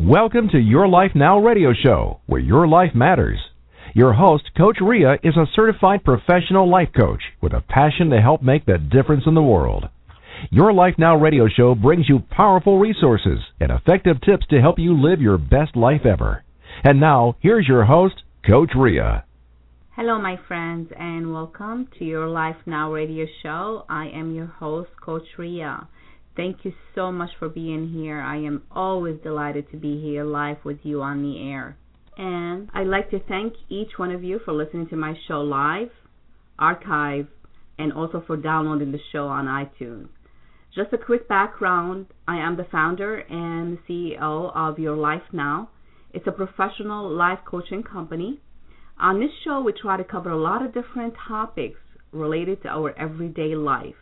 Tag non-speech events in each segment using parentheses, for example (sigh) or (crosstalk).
Welcome to Your Life Now radio show, where your life matters. Your host, Coach Ria, is a certified professional life coach with a passion to help make the difference in the world. Your Life Now radio show brings you powerful resources and effective tips to help you live your best life ever. And now, here's your host, Coach Ria. Hello, my friends, and welcome to Your Life Now radio show. I am your host, Coach Ria. Thank you so much for being here. I am always delighted to be here live with you on the air. And I'd like to thank each one of you for listening to my show live, archive, and also for downloading the show on iTunes. Just a quick background I am the founder and CEO of Your Life Now. It's a professional life coaching company. On this show, we try to cover a lot of different topics related to our everyday life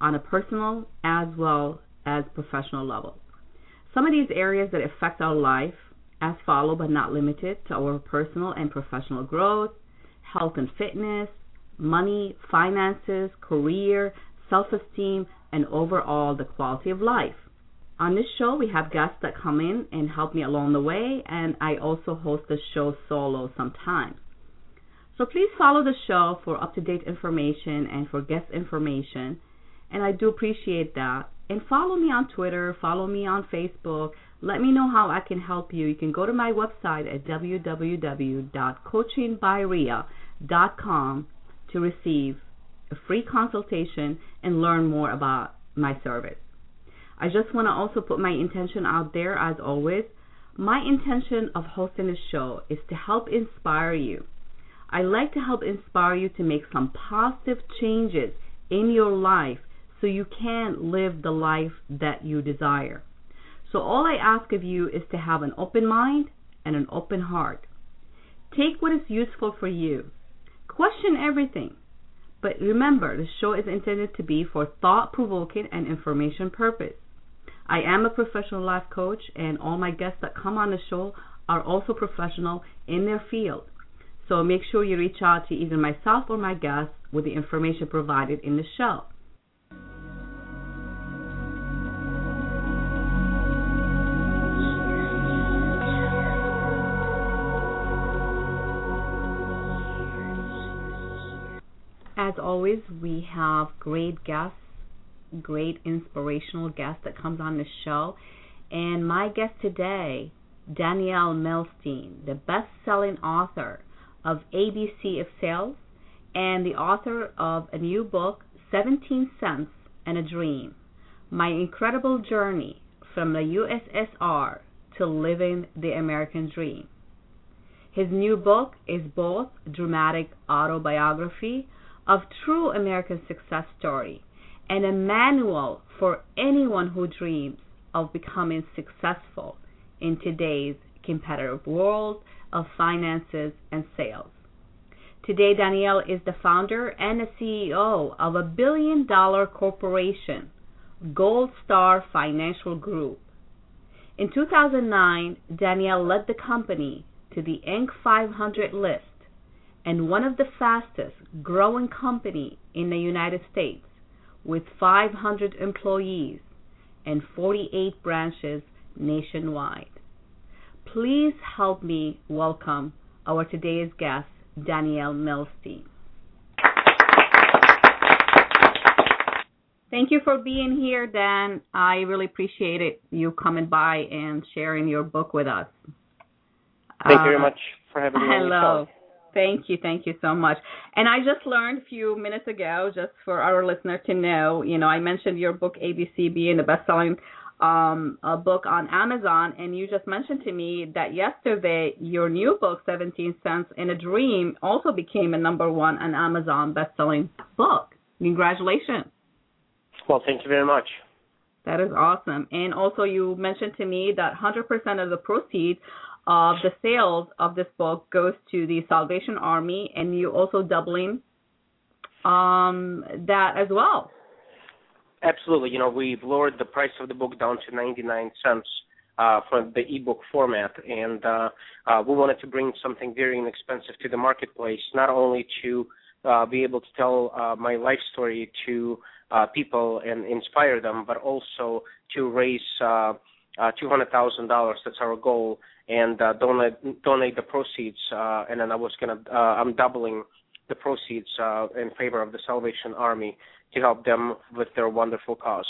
on a personal as well as professional level. Some of these areas that affect our life as follow but not limited to our personal and professional growth, health and fitness, money, finances, career, self-esteem, and overall the quality of life. On this show, we have guests that come in and help me along the way, and I also host the show solo sometimes. So please follow the show for up to date information and for guest information and I do appreciate that. And follow me on Twitter, follow me on Facebook. Let me know how I can help you. You can go to my website at www.coachingbyria.com to receive a free consultation and learn more about my service. I just want to also put my intention out there as always. My intention of hosting this show is to help inspire you. I like to help inspire you to make some positive changes in your life so you can live the life that you desire. So all I ask of you is to have an open mind and an open heart. Take what is useful for you. Question everything. But remember, the show is intended to be for thought provoking and information purpose. I am a professional life coach, and all my guests that come on the show are also professional in their field. So make sure you reach out to either myself or my guests with the information provided in the show. As always, we have great guests, great inspirational guests that comes on the show. And my guest today, Daniel Milstein, the best-selling author of ABC of Sales and the author of a new book, 17 Cents and a Dream: My Incredible Journey from the USSR to Living the American Dream. His new book is both dramatic autobiography of true American success story and a manual for anyone who dreams of becoming successful in today's competitive world of finances and sales. Today, Daniel is the founder and the CEO of a billion dollar corporation, Gold Star Financial Group. In 2009, Daniel led the company to the Inc. 500 list and one of the fastest growing company in the United States with 500 employees and 48 branches nationwide. Please help me welcome our today's guest, Daniel Milstein. Thank you for being here, Dan. I really appreciate it you coming by and sharing your book with us. Thank uh, you very uh, much for having me. Hello. Thank you, thank you so much. And I just learned a few minutes ago, just for our listener to know, you know, I mentioned your book ABC being the best-selling um, a book on Amazon, and you just mentioned to me that yesterday your new book, 17 Cents in a Dream, also became a number one on Amazon best-selling book. Congratulations. Well, thank you very much. That is awesome. And also, you mentioned to me that 100% of the proceeds of the sales of this book goes to the Salvation Army, and you also doubling um, that as well. Absolutely. You know, we've lowered the price of the book down to 99 cents uh, for the ebook format, and uh, uh, we wanted to bring something very inexpensive to the marketplace, not only to uh, be able to tell uh, my life story to uh, people and inspire them, but also to raise uh, two hundred thousand dollars. That's our goal, and uh, donate donate the proceeds. Uh, and then I was gonna uh, I'm doubling the proceeds uh, in favor of the Salvation Army to help them with their wonderful cause.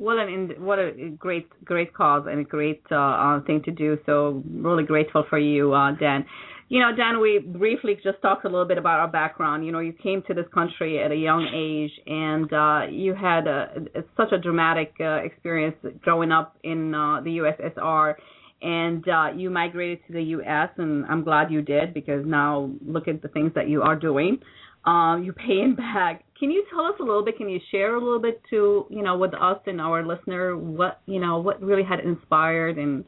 What an what a great great cause and a great uh, uh, thing to do. So really grateful for you, uh, Dan. You know, Dan, we briefly just talked a little bit about our background. You know, you came to this country at a young age, and uh, you had a, a, such a dramatic uh, experience growing up in uh, the USSR, and uh, you migrated to the U.S. And I'm glad you did because now look at the things that you are doing. Uh, you paying back. Can you tell us a little bit? Can you share a little bit to you know with us and our listener what you know what really had inspired and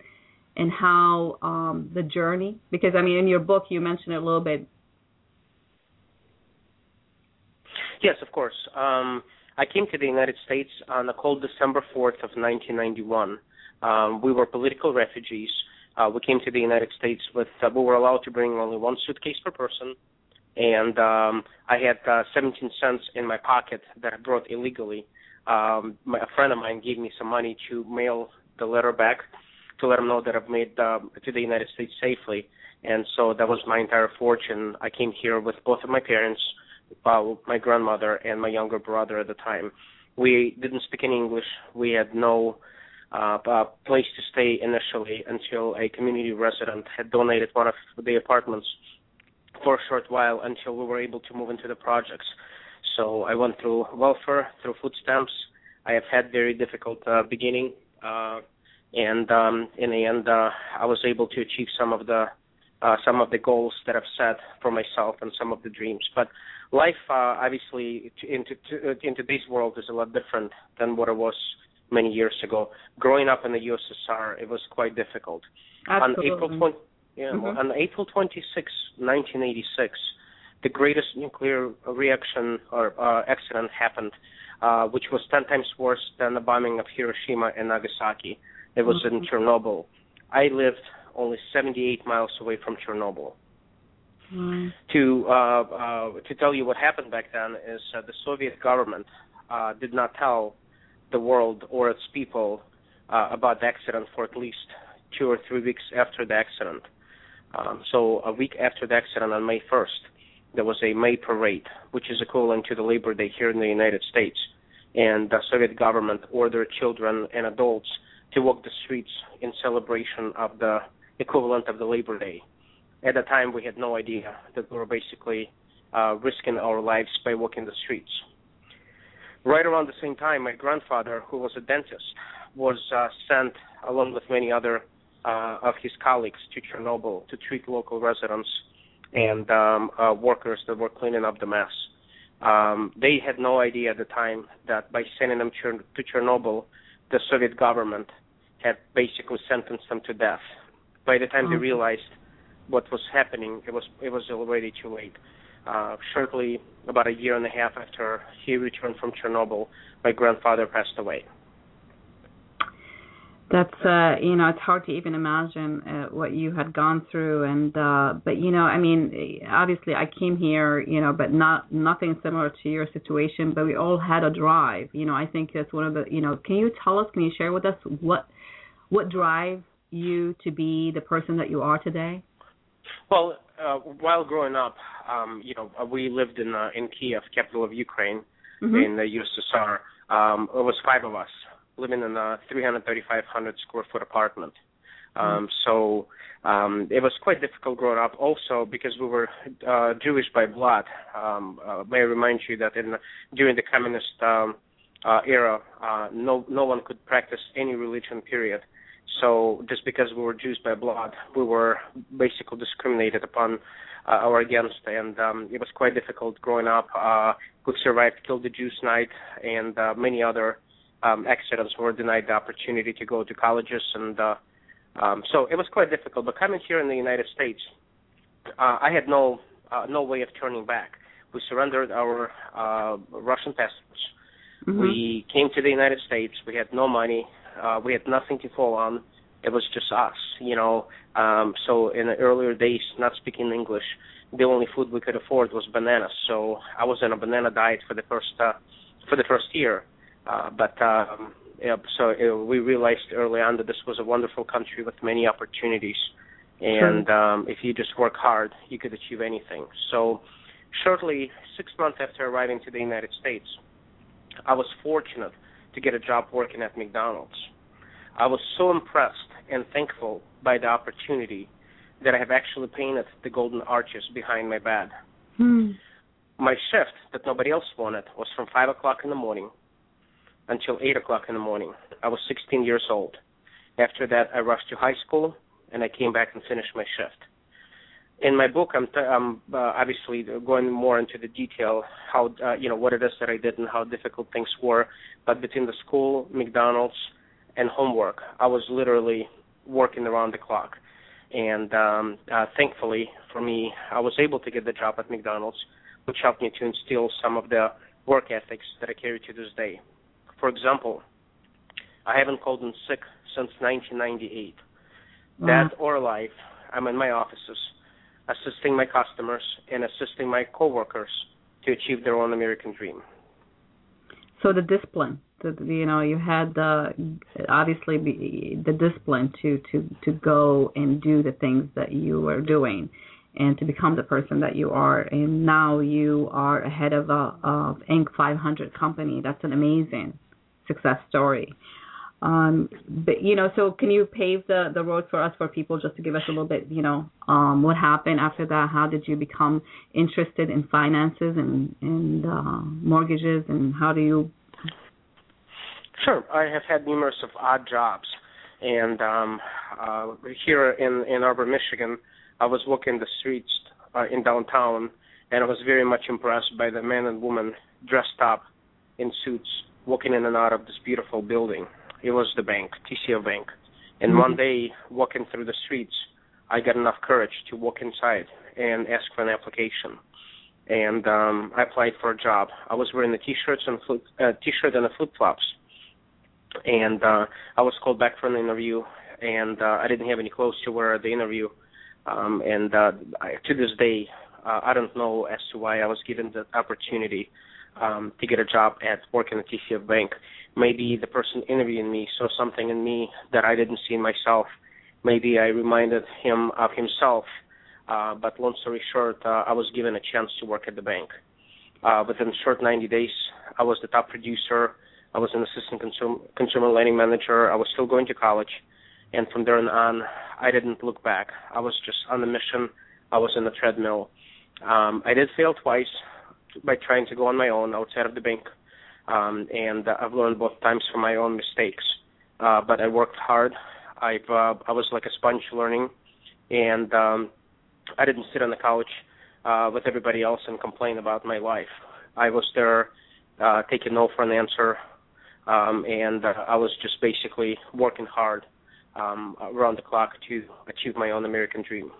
and how um, the journey, because I mean, in your book you mentioned it a little bit. Yes, of course. Um, I came to the United States on a cold December 4th of 1991. Um, we were political refugees. Uh, we came to the United States with, uh, we were allowed to bring only one suitcase per person, and um, I had uh, 17 cents in my pocket that I brought illegally. Um, my, a friend of mine gave me some money to mail the letter back to let them know that I've made um, to the United States safely. And so that was my entire fortune. I came here with both of my parents, uh, my grandmother, and my younger brother at the time. We didn't speak any English. We had no uh, uh, place to stay initially until a community resident had donated one of the apartments for a short while until we were able to move into the projects. So I went through welfare, through food stamps. I have had very difficult uh, beginning. Uh, and um, in the end, uh, I was able to achieve some of the uh, some of the goals that I've set for myself and some of the dreams. But life, uh, obviously, into to, in today's world is a lot different than what it was many years ago. Growing up in the USSR, it was quite difficult. Absolutely. On April 20, yeah, mm-hmm. on April 26, 1986, the greatest nuclear reaction or uh, accident happened, uh, which was 10 times worse than the bombing of Hiroshima and Nagasaki. It was mm-hmm. in Chernobyl. I lived only 78 miles away from Chernobyl. Mm-hmm. To uh, uh, to tell you what happened back then is uh, the Soviet government uh, did not tell the world or its people uh, about the accident for at least two or three weeks after the accident. Um, so a week after the accident, on May 1st, there was a May parade, which is equivalent to the Labor Day here in the United States, and the Soviet government ordered children and adults to walk the streets in celebration of the equivalent of the Labor Day. At the time, we had no idea that we were basically uh, risking our lives by walking the streets. Right around the same time, my grandfather, who was a dentist, was uh, sent along with many other uh, of his colleagues to Chernobyl to treat local residents and um, uh, workers that were cleaning up the mess. Um, they had no idea at the time that by sending them to Chernobyl, the Soviet government had basically sentenced them to death. By the time they mm-hmm. realized what was happening, it was it was already too late. Uh, shortly, about a year and a half after he returned from Chernobyl, my grandfather passed away. That's uh, you know, it's hard to even imagine uh, what you had gone through, and uh, but you know, I mean, obviously, I came here, you know, but not nothing similar to your situation. But we all had a drive, you know. I think that's one of the, you know. Can you tell us? Can you share with us what what drive you to be the person that you are today? Well, uh, while growing up, um, you know, we lived in uh, in Kiev, capital of Ukraine, mm-hmm. in the USSR. Um, it was five of us living in a 3,500 square foot apartment. Um, mm-hmm. So um, it was quite difficult growing up. Also because we were uh, Jewish by blood. Um, uh, may I remind you that in during the communist um, uh, era, uh, no no one could practice any religion. Period. So just because we were Jews by blood, we were basically discriminated upon uh, or against, and um, it was quite difficult growing up. Uh, we survived Kill the Jews night and uh, many other um, accidents were denied the opportunity to go to colleges, and uh, um, so it was quite difficult. But coming here in the United States, uh, I had no uh, no way of turning back. We surrendered our uh, Russian passports. Mm-hmm. We came to the United States. We had no money uh, we had nothing to fall on. It was just us, you know. Um, so in the earlier days, not speaking English, the only food we could afford was bananas. So I was on a banana diet for the first uh, for the first year. Uh, but um, yeah, so uh, we realized early on that this was a wonderful country with many opportunities, and sure. um, if you just work hard, you could achieve anything. So, shortly, six months after arriving to the United States, I was fortunate to get a job working at McDonald's. I was so impressed and thankful by the opportunity that I have actually painted the golden arches behind my bed. Hmm. My shift that nobody else wanted was from five o'clock in the morning until eight o'clock in the morning. I was 16 years old. After that, I rushed to high school and I came back and finished my shift. In my book, I'm, t- I'm uh, obviously going more into the detail how uh, you know what it is that I did and how difficult things were. But between the school, McDonald's, and homework, I was literally working around the clock. And um, uh, thankfully for me, I was able to get the job at McDonald's, which helped me to instill some of the work ethics that I carry to this day. For example, I haven't called in sick since 1998. Wow. Mm-hmm. That or life, I'm in my offices, assisting my customers and assisting my coworkers to achieve their own American dream. So the discipline, the, you know, you had the obviously the discipline to to to go and do the things that you were doing, and to become the person that you are. And now you are ahead of a of Inc. 500 company. That's an amazing success story. Um, but you know, so can you pave the the road for us for people just to give us a little bit, you know, um, what happened after that? How did you become interested in finances and and uh, mortgages, and how do you? Sure, I have had numerous of odd jobs, and um, uh, here in Ann Arbor, Michigan, I was walking the streets uh, in downtown, and I was very much impressed by the men and women dressed up in suits walking in and out of this beautiful building it was the bank, TCF Bank. And mm-hmm. one day, walking through the streets, I got enough courage to walk inside and ask for an application. And um, I applied for a job. I was wearing the t-shirts and flip, uh, t-shirt and the flip-flops. And uh, I was called back for an interview, and uh, I didn't have any clothes to wear at the interview. Um, and uh, I, to this day, uh, I don't know as to why I was given the opportunity um, to get a job at working at TCF Bank maybe the person interviewing me saw something in me that I didn't see in myself. Maybe I reminded him of himself. Uh, but long story short, uh, I was given a chance to work at the bank. Uh, within a short 90 days, I was the top producer. I was an assistant consumer, consumer lending manager. I was still going to college. And from there on, I didn't look back. I was just on the mission. I was in the treadmill. Um, I did fail twice by trying to go on my own outside of the bank um, and I've learned both times from my own mistakes. Uh, but I worked hard. I've uh, I was like a sponge learning, and um, I didn't sit on the couch uh, with everybody else and complain about my life. I was there uh, taking no for an answer, um, and uh, I was just basically working hard um, around the clock to achieve my own American dream.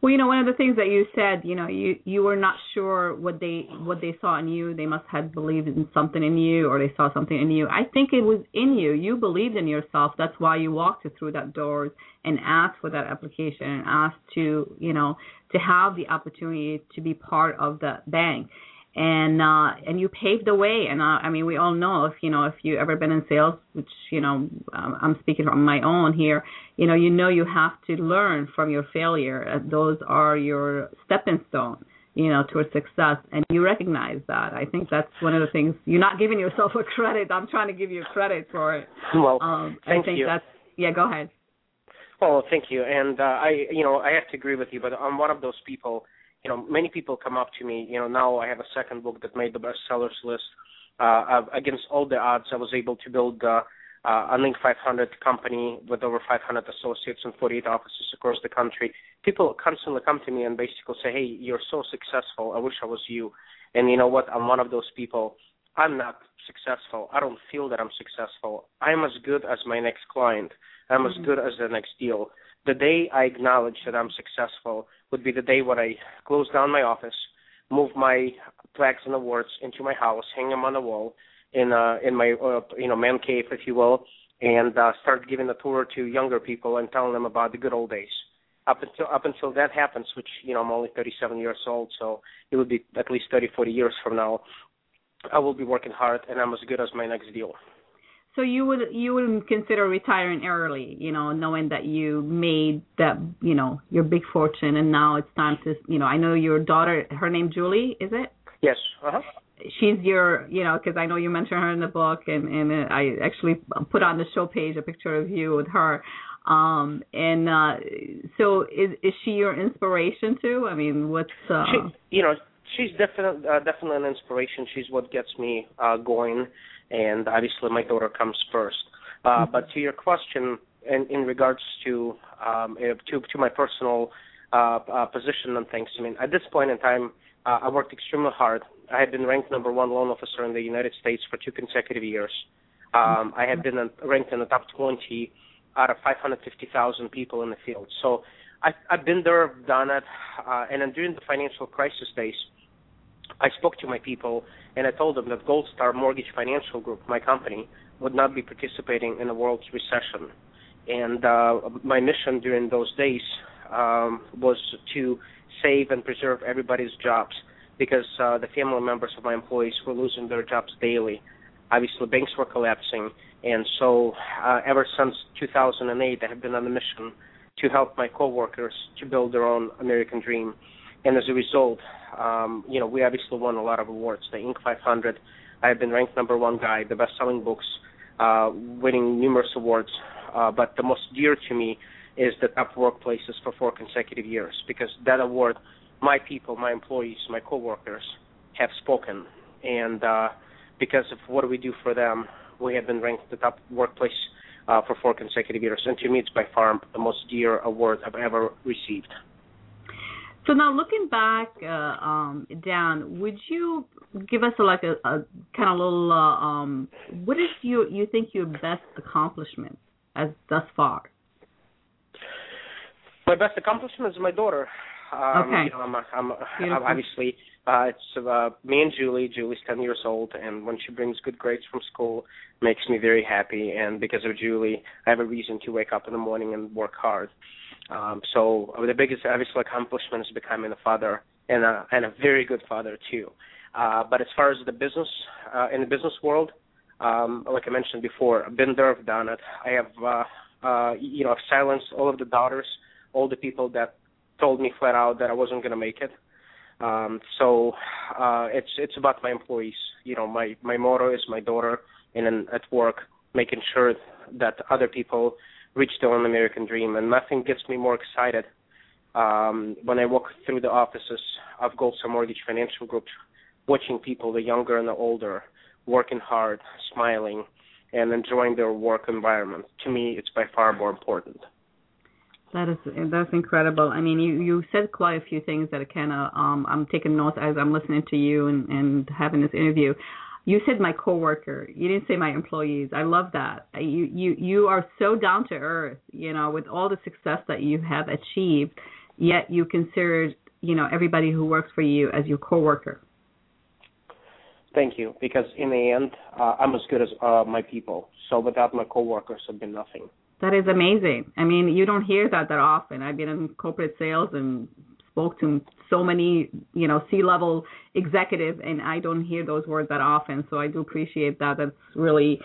Well, you know, one of the things that you said, you know, you you were not sure what they what they saw in you. They must have believed in something in you, or they saw something in you. I think it was in you. You believed in yourself. That's why you walked through that doors and asked for that application and asked to, you know, to have the opportunity to be part of the bank and uh and you paved the way. And uh, i mean we all know if you know if you ever been in sales which you know um, i'm speaking from my own here you know you know you have to learn from your failure. Uh, those are your stepping stone you know towards success. And you recognize that. I think that's one of the things you're not giving yourself a credit. I'm trying to give you credit for it. Well um thank i think you. that's yeah go ahead. Well thank you. And uh, i you know i have to agree with you but i'm one of those people you know, many people come up to me. You know, now I have a second book that made the bestsellers list. Uh, against all the odds, I was able to build uh, uh, a Inc. 500 company with over 500 associates and 48 offices across the country. People constantly come to me and basically say, "Hey, you're so successful. I wish I was you." And you know what? I'm one of those people. I'm not successful. I don't feel that I'm successful. I'm as good as my next client. I'm mm-hmm. as good as the next deal. The day I acknowledge that I'm successful would be the day when I close down my office, move my plaques and awards into my house, hang them on the wall in uh, in my uh, you know man cave, if you will, and uh, start giving a tour to younger people and telling them about the good old days. Up until up until that happens, which you know I'm only 37 years old, so it would be at least 30, 40 years from now. I will be working hard, and I'm as good as my next deal. So you would you wouldn't consider retiring early, you know, knowing that you made that, you know, your big fortune, and now it's time to, you know, I know your daughter, her name Julie, is it? Yes. Uh-huh. She's your, you know, because I know you mentioned her in the book, and and I actually put on the show page a picture of you with her. Um, and uh, so is is she your inspiration too? I mean, what's uh, she, you know, she's definitely uh, definitely an inspiration. She's what gets me uh, going, and obviously my daughter comes first. Uh, mm-hmm. But to your question, in, in regards to um, uh, to to my personal uh, uh, position and things, I mean, at this point in time, uh, I worked extremely hard. I had been ranked number one loan officer in the United States for two consecutive years. Um, I had been ranked in the top 20 out of 550,000 people in the field. So I, I've been there, done it, uh, and then during the financial crisis days, I spoke to my people and I told them that Gold Star Mortgage Financial Group, my company, would not be participating in the world's recession. And uh, my mission during those days um, was to save and preserve everybody's jobs because uh, the family members of my employees were losing their jobs daily. Obviously, banks were collapsing, and so uh, ever since 2008, I have been on a mission to help my coworkers to build their own American dream. And as a result, um, you know, we obviously won a lot of awards. The Inc. 500, I have been ranked number one guy, the best-selling books, uh, winning numerous awards. Uh, but the most dear to me is the top workplaces for four consecutive years because that award, my people, my employees, my coworkers have spoken, and uh, because of what we do for them, we have been ranked the top workplace uh, for four consecutive years. And to me, it's by far the most dear award I've ever received. So now looking back, uh, um, Dan, would you give us a, like a, a kind of little uh, um, what is you you think your best accomplishment as thus far? My best accomplishment is my daughter. Um, okay. You know, I'm, I'm, I'm obviously uh, it's uh, me and Julie. Julie's ten years old, and when she brings good grades from school, makes me very happy. And because of Julie, I have a reason to wake up in the morning and work hard. Um, so uh, the biggest, obviously, accomplishment is becoming a father and a and a very good father too. Uh, but as far as the business uh, in the business world, um, like I mentioned before, I've been there, I've done it. I have, uh, uh, you know, I've silenced all of the doubters, all the people that told me flat out that I wasn't going to make it. Um, so uh, it's it's about my employees. You know, my my motto is my daughter, and then at work, making sure that other people reach their own American dream. And nothing gets me more excited um, when I walk through the offices of Gold Star Mortgage Financial Group, watching people, the younger and the older, working hard, smiling, and enjoying their work environment. To me, it's by far more important. That is that's incredible. I mean, you you said quite a few things that kind of um, I'm taking notes as I'm listening to you and and having this interview. You said my coworker. You didn't say my employees. I love that. You you you are so down to earth. You know, with all the success that you have achieved, yet you consider you know everybody who works for you as your coworker. Thank you. Because in the end, uh, I'm as good as uh, my people. So without my coworkers, I'd be nothing. That is amazing. I mean, you don't hear that that often. I've been in corporate sales and spoke to so many, you know, C-level executives, and I don't hear those words that often. So I do appreciate that. That's really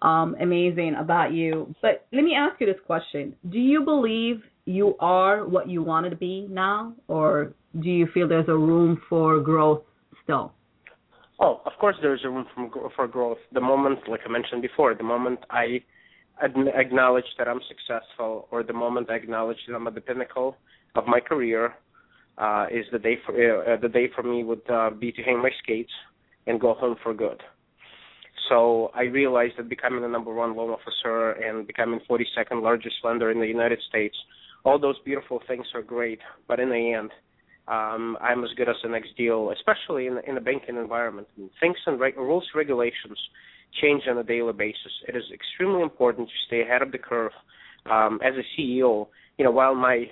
um, amazing about you. But let me ask you this question: Do you believe you are what you wanted to be now, or do you feel there's a room for growth still? Oh, of course, there's a room for growth. The moment, like I mentioned before, the moment I acknowledge that I'm successful, or the moment I acknowledge that I'm at the pinnacle of my career, uh, is the day for uh, the day for me would uh, be to hang my skates and go home for good. So I realized that becoming the number one loan officer and becoming 42nd largest lender in the United States, all those beautiful things are great, but in the end, um, I'm as good as the next deal, especially in, in the banking environment. Things and reg- rules, regulations change on a daily basis. It is extremely important to stay ahead of the curve. Um, as a CEO, you know, while my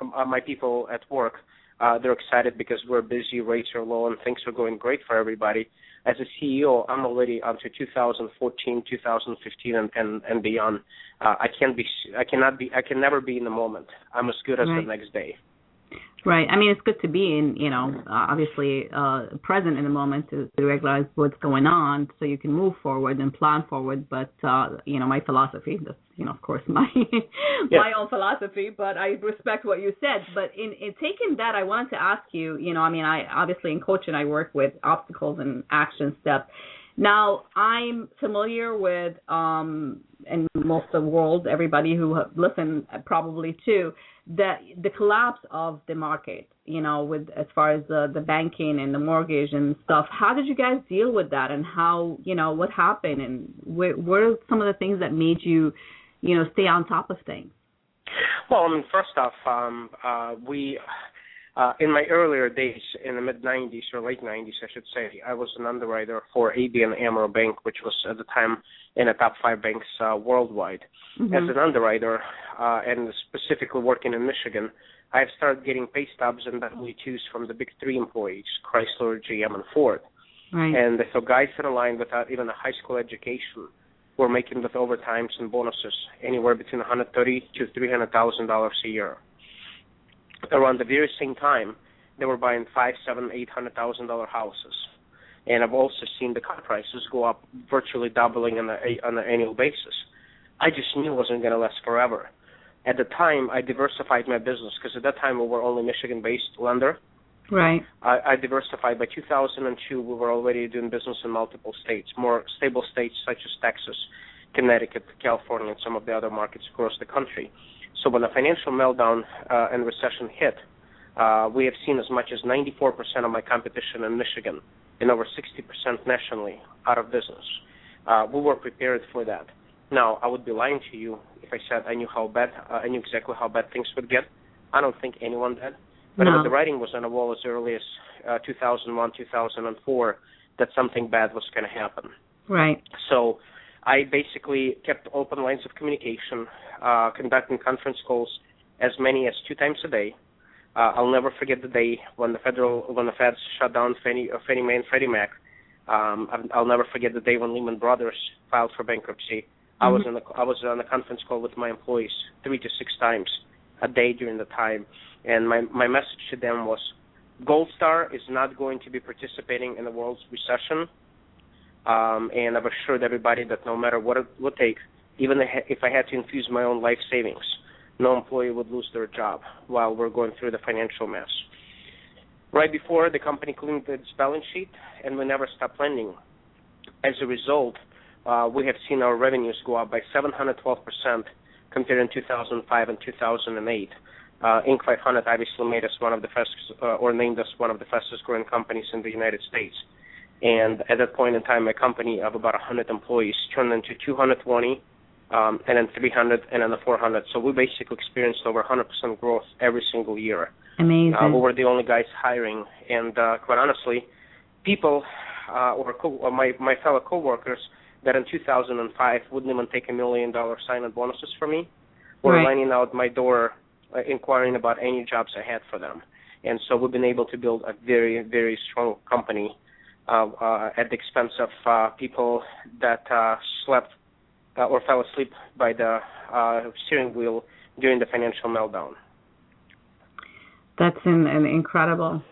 uh, my people at work uh, they're excited because we're busy, rates are low, and things are going great for everybody. As a CEO, I'm already onto 2014, 2015, and and, and beyond. Uh, I can't be, I cannot be, I can never be in the moment. I'm as good as right. the next day. Right. I mean, it's good to be in, you know, obviously uh, present in the moment to, to realize what's going on, so you can move forward and plan forward. But uh, you know, my philosophy, that's you know, of course, (laughs) my yeah. my own philosophy. But I respect what you said. But in, in taking that, I wanted to ask you, you know, I mean, I obviously in coaching, I work with obstacles and action steps. Now, I'm familiar with, um, and most of the world, everybody who listen probably too the the collapse of the market you know with as far as the the banking and the mortgage and stuff. How did you guys deal with that? And how you know what happened? And what, are some of the things that made you you know stay on top of things? Well i mean first off um uh we uh, in my earlier days, in the mid 90s or late 90s, I should say, I was an underwriter for ABN AMRO Bank, which was at the time in the top five banks uh, worldwide. Mm-hmm. As an underwriter, uh, and specifically working in Michigan, I've started getting pay stubs and W-2s from the big three employees, Chrysler, GM, and Ford. Right. And so guys that line without even a high school education were making with overtimes and bonuses anywhere between 130 to 300 thousand dollars a year around the very same time, they were buying five, seven, eight hundred thousand dollar houses. And I've also seen the car prices go up, virtually doubling on, a, on an annual basis. I just knew it wasn't going to last forever. At the time, I diversified my business because at that time we were only Michigan-based lender. Right. I, I diversified. By 2002, we were already doing business in multiple states, more stable states such as Texas, Connecticut, California, and some of the other markets across the country. So when the financial meltdown uh, and recession hit, uh, we have seen as much as 94% of my competition in Michigan and over 60% nationally out of business. Uh, we were prepared for that. Now, I would be lying to you if I said I knew how bad, uh, I knew exactly how bad things would get. I don't think anyone did. But no. the writing was on the wall as early as uh, 2001, 2004 that something bad was going to happen. Right. So I basically kept open lines of communication, uh, conducting conference calls as many as two times a day. Uh, I'll never forget the day when the federal when the Feds shut down Fannie, uh, Fannie Mae and Freddie Mac. Um, I'll never forget the day when Lehman Brothers filed for bankruptcy. Mm-hmm. I was in the I was on a conference call with my employees three to six times a day during the time, and my my message to them was, Gold Star is not going to be participating in the world's recession um, and I've assured everybody that no matter what it would take, even if I had to infuse my own life savings, no employee would lose their job while we're going through the financial mess. Right before the company cleaned its balance sheet, and we never stopped lending. As a result, uh, we have seen our revenues go up by 712% compared in 2005 and 2008. Uh, Inc. 500 obviously made us one of the fastest, uh, or named us one of the fastest growing companies in the United States. And at that point in time, my company of about 100 employees turned into 220, um, and then 300, and then the 400. So we basically experienced over 100% growth every single year. Amazing. Uh, we were the only guys hiring, and uh, quite honestly, people uh, or, co- or my my fellow coworkers that in 2005 wouldn't even take a million dollar sign-on bonuses from me were right. lining out my door, uh, inquiring about any jobs I had for them. And so we've been able to build a very very strong company uh, uh, at the expense of uh, people that slept or fell asleep by the steering wheel during the financial meltdown. That's an, an incredible.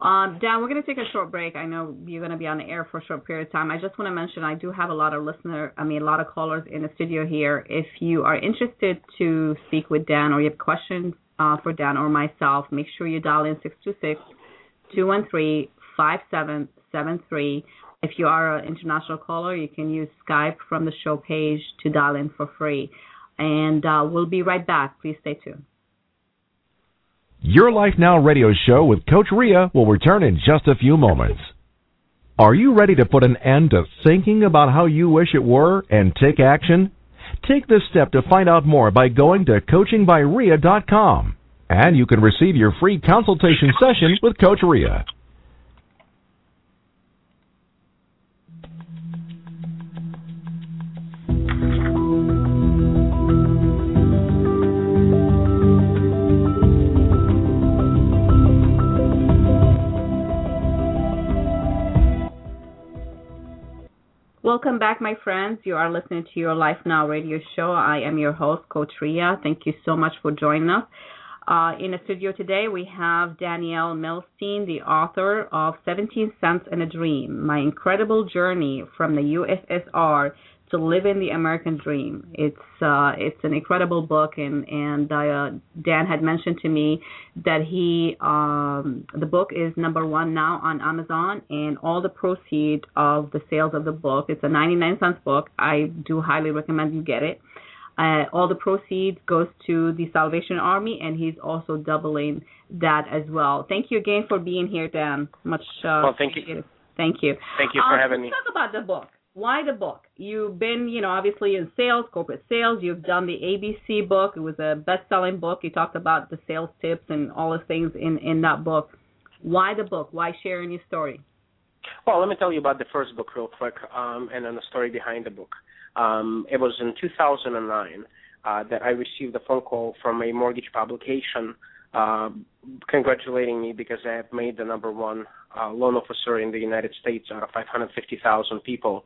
Um, Dan, we're going to take a short break. I know you're going to be on the air for a short period of time. I just want to mention I do have a lot of listener, I mean, a lot of callers in the studio here. If you are interested to speak with Dan or you have questions uh, for Dan or myself, make sure you dial in 626 213 5773. If you are an international caller, you can use Skype from the show page to dial in for free. And uh, we'll be right back. Please stay tuned. Your Life Now radio show with Coach Ria will return in just a few moments. Are you ready to put an end to thinking about how you wish it were and take action? Take this step to find out more by going to coachingbyria.com. And you can receive your free consultation session with Coach Ria. Welcome back, my friends. You are listening to your Life Now radio show. I am your host, Coach Ria. Thank you so much for joining us. Uh, in the studio today, we have Daniel Milstein, the author of 17 Cents and a Dream My Incredible Journey from the USSR to live in the American Dream. It's uh, it's an incredible book, and and uh, Dan had mentioned to me that he um, the book is number one now on Amazon, and all the proceeds of the sales of the book. It's a 99 cents book. I do highly recommend you get it. Uh, all the proceeds goes to the Salvation Army, and he's also doubling that as well. Thank you again for being here, Dan. Much. Uh, well, thank you. Thank you. Thank you for uh, having let's me. Talk about the book why the book? You've been, you know, obviously in sales, corporate sales. You've done the ABC book. It was a best-selling book. You talked about the sales tips and all the things in in that book. Why the book? Why sharing your story? Well, let me tell you about the first book real quick, um, and then the story behind the book. Um, it was in 2009 uh, that I received a phone call from a mortgage publication uh, congratulating me because I have made the number one uh, loan officer in the United States out of 550,000 people.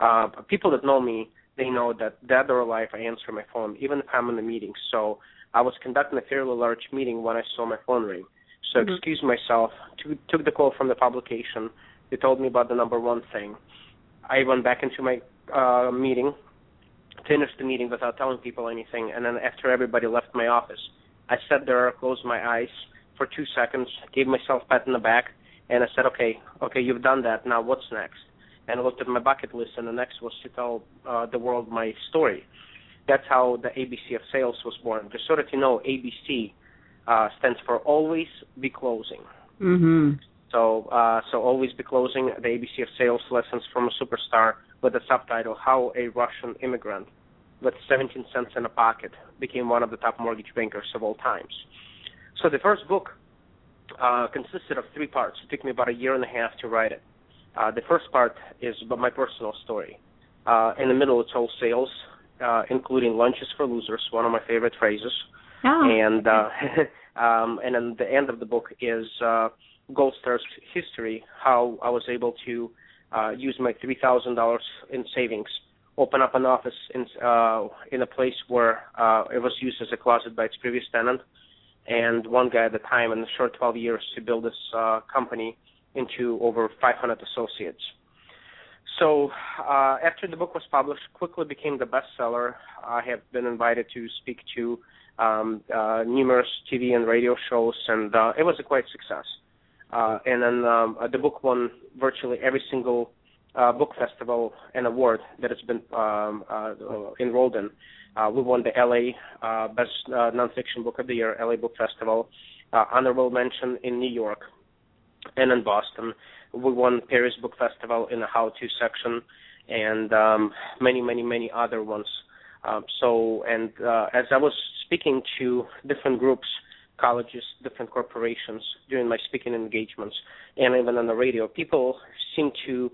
Uh, people that know me, they know that dead or alive, I answer my phone, even if I'm in a meeting. So I was conducting a fairly large meeting when I saw my phone ring. So Mhm. excused myself, took, took the call from the publication. They told me about the number one thing. I went back into my uh, meeting, finished the meeting without telling people anything, and then after everybody left my office, I sat there, closed my eyes for two seconds, gave myself a pat in the back, and I said, okay, okay, you've done that. Now what's next? And I looked at my bucket list, and the next was to tell uh, the world my story. That's how the ABC of Sales was born. Just so that you know, ABC uh, stands for Always Be Closing. Mhm. So, uh, so always be closing the ABC of Sales lessons from a superstar with the subtitle "How a Russian Immigrant with 17 cents in a pocket became one of the top mortgage bankers of all times." So the first book uh, consisted of three parts. It took me about a year and a half to write it. Uh, the first part is about my personal story. Uh, in the middle, it's all sales, uh, including lunches for losers, one of my favorite phrases. Oh. And uh, (laughs) um, and then the end of the book is uh, Gold Star's history, how I was able to uh, use my three thousand dollars in savings, open up an office in uh, in a place where uh, it was used as a closet by its previous tenant, and one guy at the time in the short 12 years to build this uh, company into over 500 associates. So uh, after the book was published, quickly became the bestseller. I have been invited to speak to um, uh, numerous TV and radio shows, and uh, it was a quite success. Uh, and then um, uh, the book won virtually every single uh, book festival and award that it's been um, uh, enrolled in. Uh, we won the LA uh, Best uh, Nonfiction Book of the Year, LA Book Festival, uh, honorable mention in New York and in Boston. We won Paris Book Festival in the how-to section, and um, many, many, many other ones. Um, so, and uh, as I was speaking to different groups, colleges, different corporations during my speaking engagements, and even on the radio, people seem to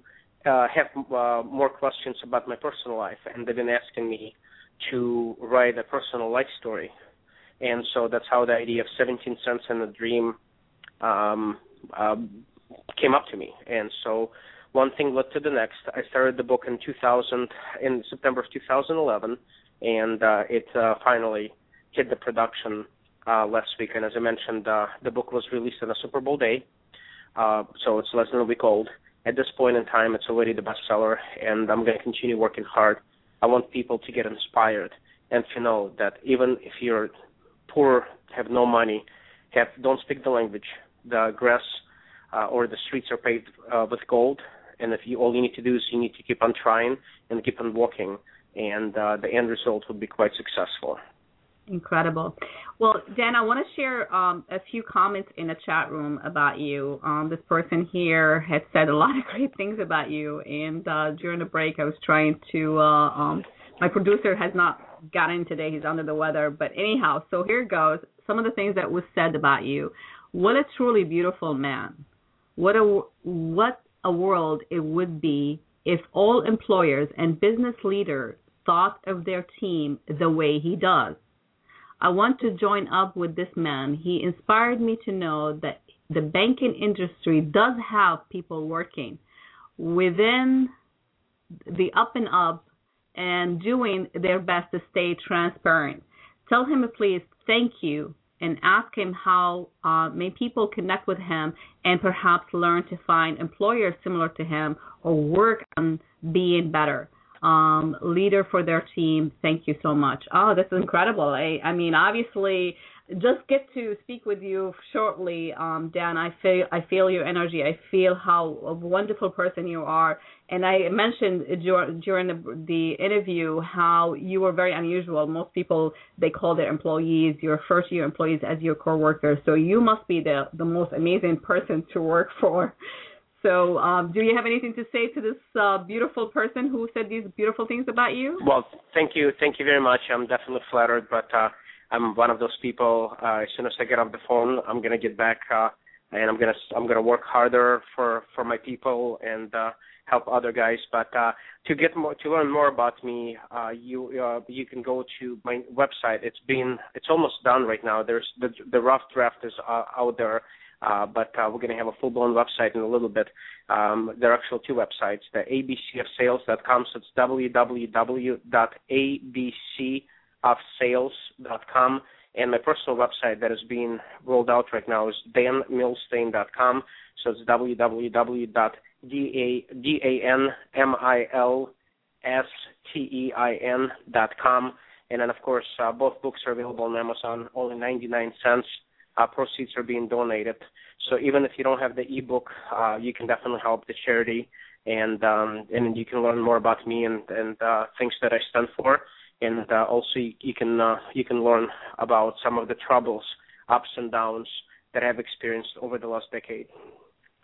uh, have uh, more questions about my personal life, and they've been asking me to write a personal life story. And so that's how the idea of 17 cents and a dream um, um, came up to me. And so one thing led to the next. I started the book in 2000, in September of 2011, and uh, it uh, finally hit the production uh, last week. And as I mentioned, uh, the book was released on a Super Bowl day, uh, so it's less than a week old. At this point in time, it's already the bestseller, and I'm going to continue working hard. I want people to get inspired and to know that even if you're poor, have no money, have don't speak the language, the grass uh, or the streets are paved uh, with gold, and if you all you need to do is you need to keep on trying and keep on walking, and uh, the end result will be quite successful. Incredible. Well, Dan, I want to share um, a few comments in the chat room about you. Um, this person here has said a lot of (laughs) great things about you, and uh, during the break, I was trying to. Uh, um, my producer has not gotten today; he's under the weather. But anyhow, so here goes. Some of the things that was said about you. What a truly beautiful man. What a what a world it would be if all employers and business leaders thought of their team the way he does. I want to join up with this man. He inspired me to know that the banking industry does have people working within the up and up and doing their best to stay transparent. Tell him, please, thank you and ask him how uh, may people connect with him and perhaps learn to find employers similar to him or work on being better. Um, leader for their team. Thank you so much. Oh, this is incredible. I, I mean, obviously, just get to speak with you shortly, um, Dan. I feel I feel your energy. I feel how a wonderful person you are. And I mentioned during the, the interview how you were very unusual. Most people they call their employees, your first year employees, as your coworkers. So you must be the the most amazing person to work (laughs) for. So, um, do you have anything to say to this uh, beautiful person who said these beautiful things about you? Well, thank you, thank you very much. I'm definitely flattered, but uh, I'm one of those people. Uh, as soon as I get off the phone, I'm gonna get back, uh, and I'm gonna I'm gonna work harder for for my people and uh, help other guys. But uh, to get more to learn more about me, uh, you uh, you can go to my website. It's been it's almost done right now. There's the the rough draft is uh, out there. Uh, but uh, we're going to have a full-blown website in a little bit. Um, there are actually two websites: the abcofsales.com, so it's www.abc ofsales.com. And my personal website that is being rolled out right now is danmilstein.com. So it's www.danmilstein.com. And then, of course, uh, both books are available on Amazon, only 99 cents. Uh, proceeds are being donated. So even if you don't have the ebook, uh, you can definitely help the charity, and um, and you can learn more about me and and uh, things that I stand for and uh, also you, you can uh, you can learn about some of the troubles, ups and downs that I've experienced over the last decade.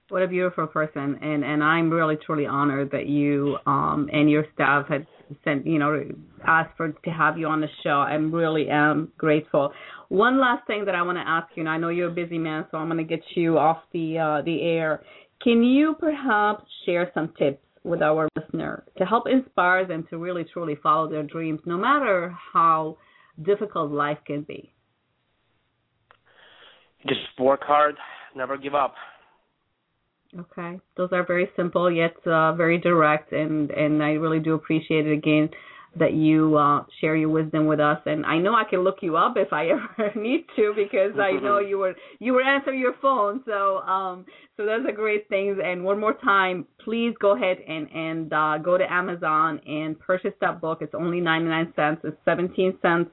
What a beautiful person, and and I'm really truly honored that you um and your staff had sent you know asked for to have you on the show. I'm really am grateful. One last thing that I want to ask you, and I know you're a busy man, so I'm going to get you off the uh, the air. Can you perhaps share some tips with our listener to help inspire them to really truly follow their dreams, no matter how difficult life can be? Just work hard, never give up. Okay, those are very simple yet uh, very direct, and and I really do appreciate it again that you uh, share your wisdom with us. And I know I can look you up if I (laughs) ever need to because I know you were you were answering your phone. So um so that's a great thing. And one more time, please go ahead and and uh, go to Amazon and purchase that book. It's only ninety nine cents. It's seventeen cents.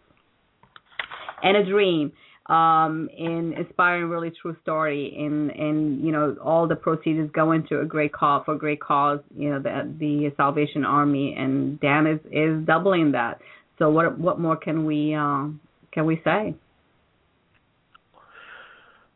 And a dream um, in inspiring really true story and and you know all the proceeds go into a great cause for a great cause you know the the Salvation Army and Dan is is doubling that. So what what more can we uh, can we say?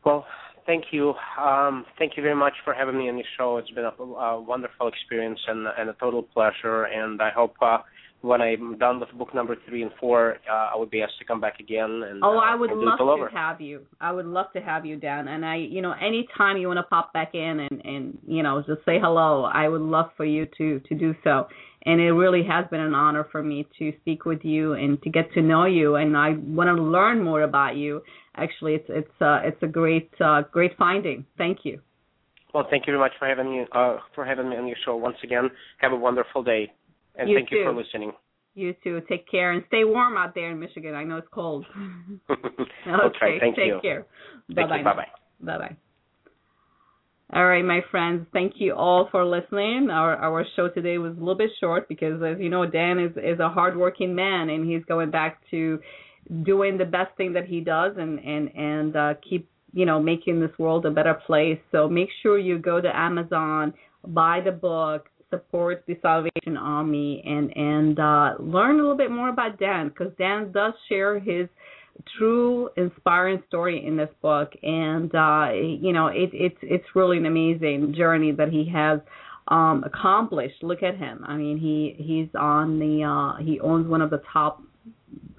Well thank you. Um, thank you very much for having me on the show. It's been a, a wonderful experience and and a total pleasure. And I hope uh, when I'm done with book number three and four, uh, I would be asked to come back again. And oh, uh, I would love to have you. I would love to have you down. And I, you know, anytime you want to pop back in and and you know just say hello, I would love for you to to do so. And it really has been an honor for me to speak with you and to get to know you. And I want to learn more about you. Actually, it's it's uh, it's a great uh, great finding. Thank you. Well, thank you very much for having me uh, for having me on your show once again. Have a wonderful day. And you thank too. you for listening. You too. Take care and stay warm out there in Michigan. I know it's cold. (laughs) (laughs) okay. Thank you. take you. care. Bye bye. Bye bye. Bye bye. All right, my friends. Thank you all for listening. Our our show today was a little bit short because, as you know, Dan is is a hardworking man and he's going back to doing the best thing that he does and and and uh, keep you know making this world a better place. So make sure you go to Amazon, buy the book, support the Salvation Army and and uh, learn a little bit more about Dan because Dan does share his true inspiring story in this book. And uh you know it it's it's really an amazing journey that he has um accomplished. Look at him. I mean he he's on the uh he owns one of the top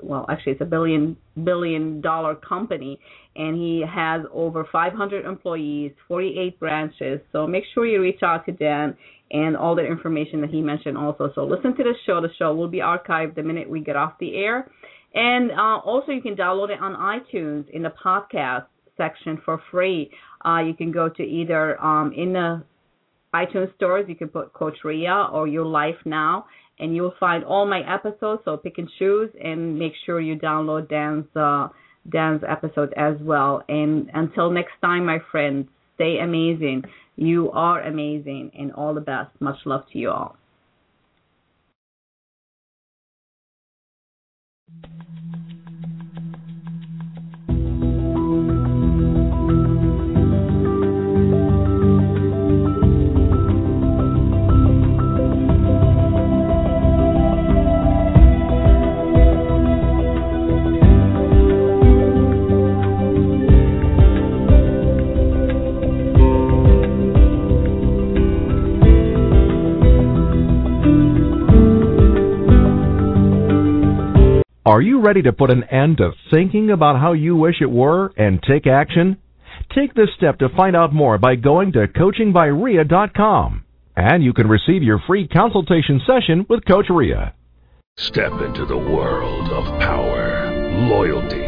well actually it's a billion billion dollar company and he has over 500 employees 48 branches. So make sure you reach out to dan and all the information that he mentioned also. So listen to the show. The show will be archived the minute we get off the air. And uh, also, you can download it on iTunes in the podcast section for free. Uh, you can go to either um, in the iTunes stores, you can put Coach Ria or Your Life Now, and you'll find all my episodes. So pick and choose and make sure you download Dan's uh, Dan's episode as well. And until next time, my friends, stay amazing. You are amazing and all the best. Much love to you all. Are you ready to put an end to thinking about how you wish it were and take action? Take this step to find out more by going to coachingbyria.com. And you can receive your free consultation session with Coach Ria. Step into the world of power, loyalty,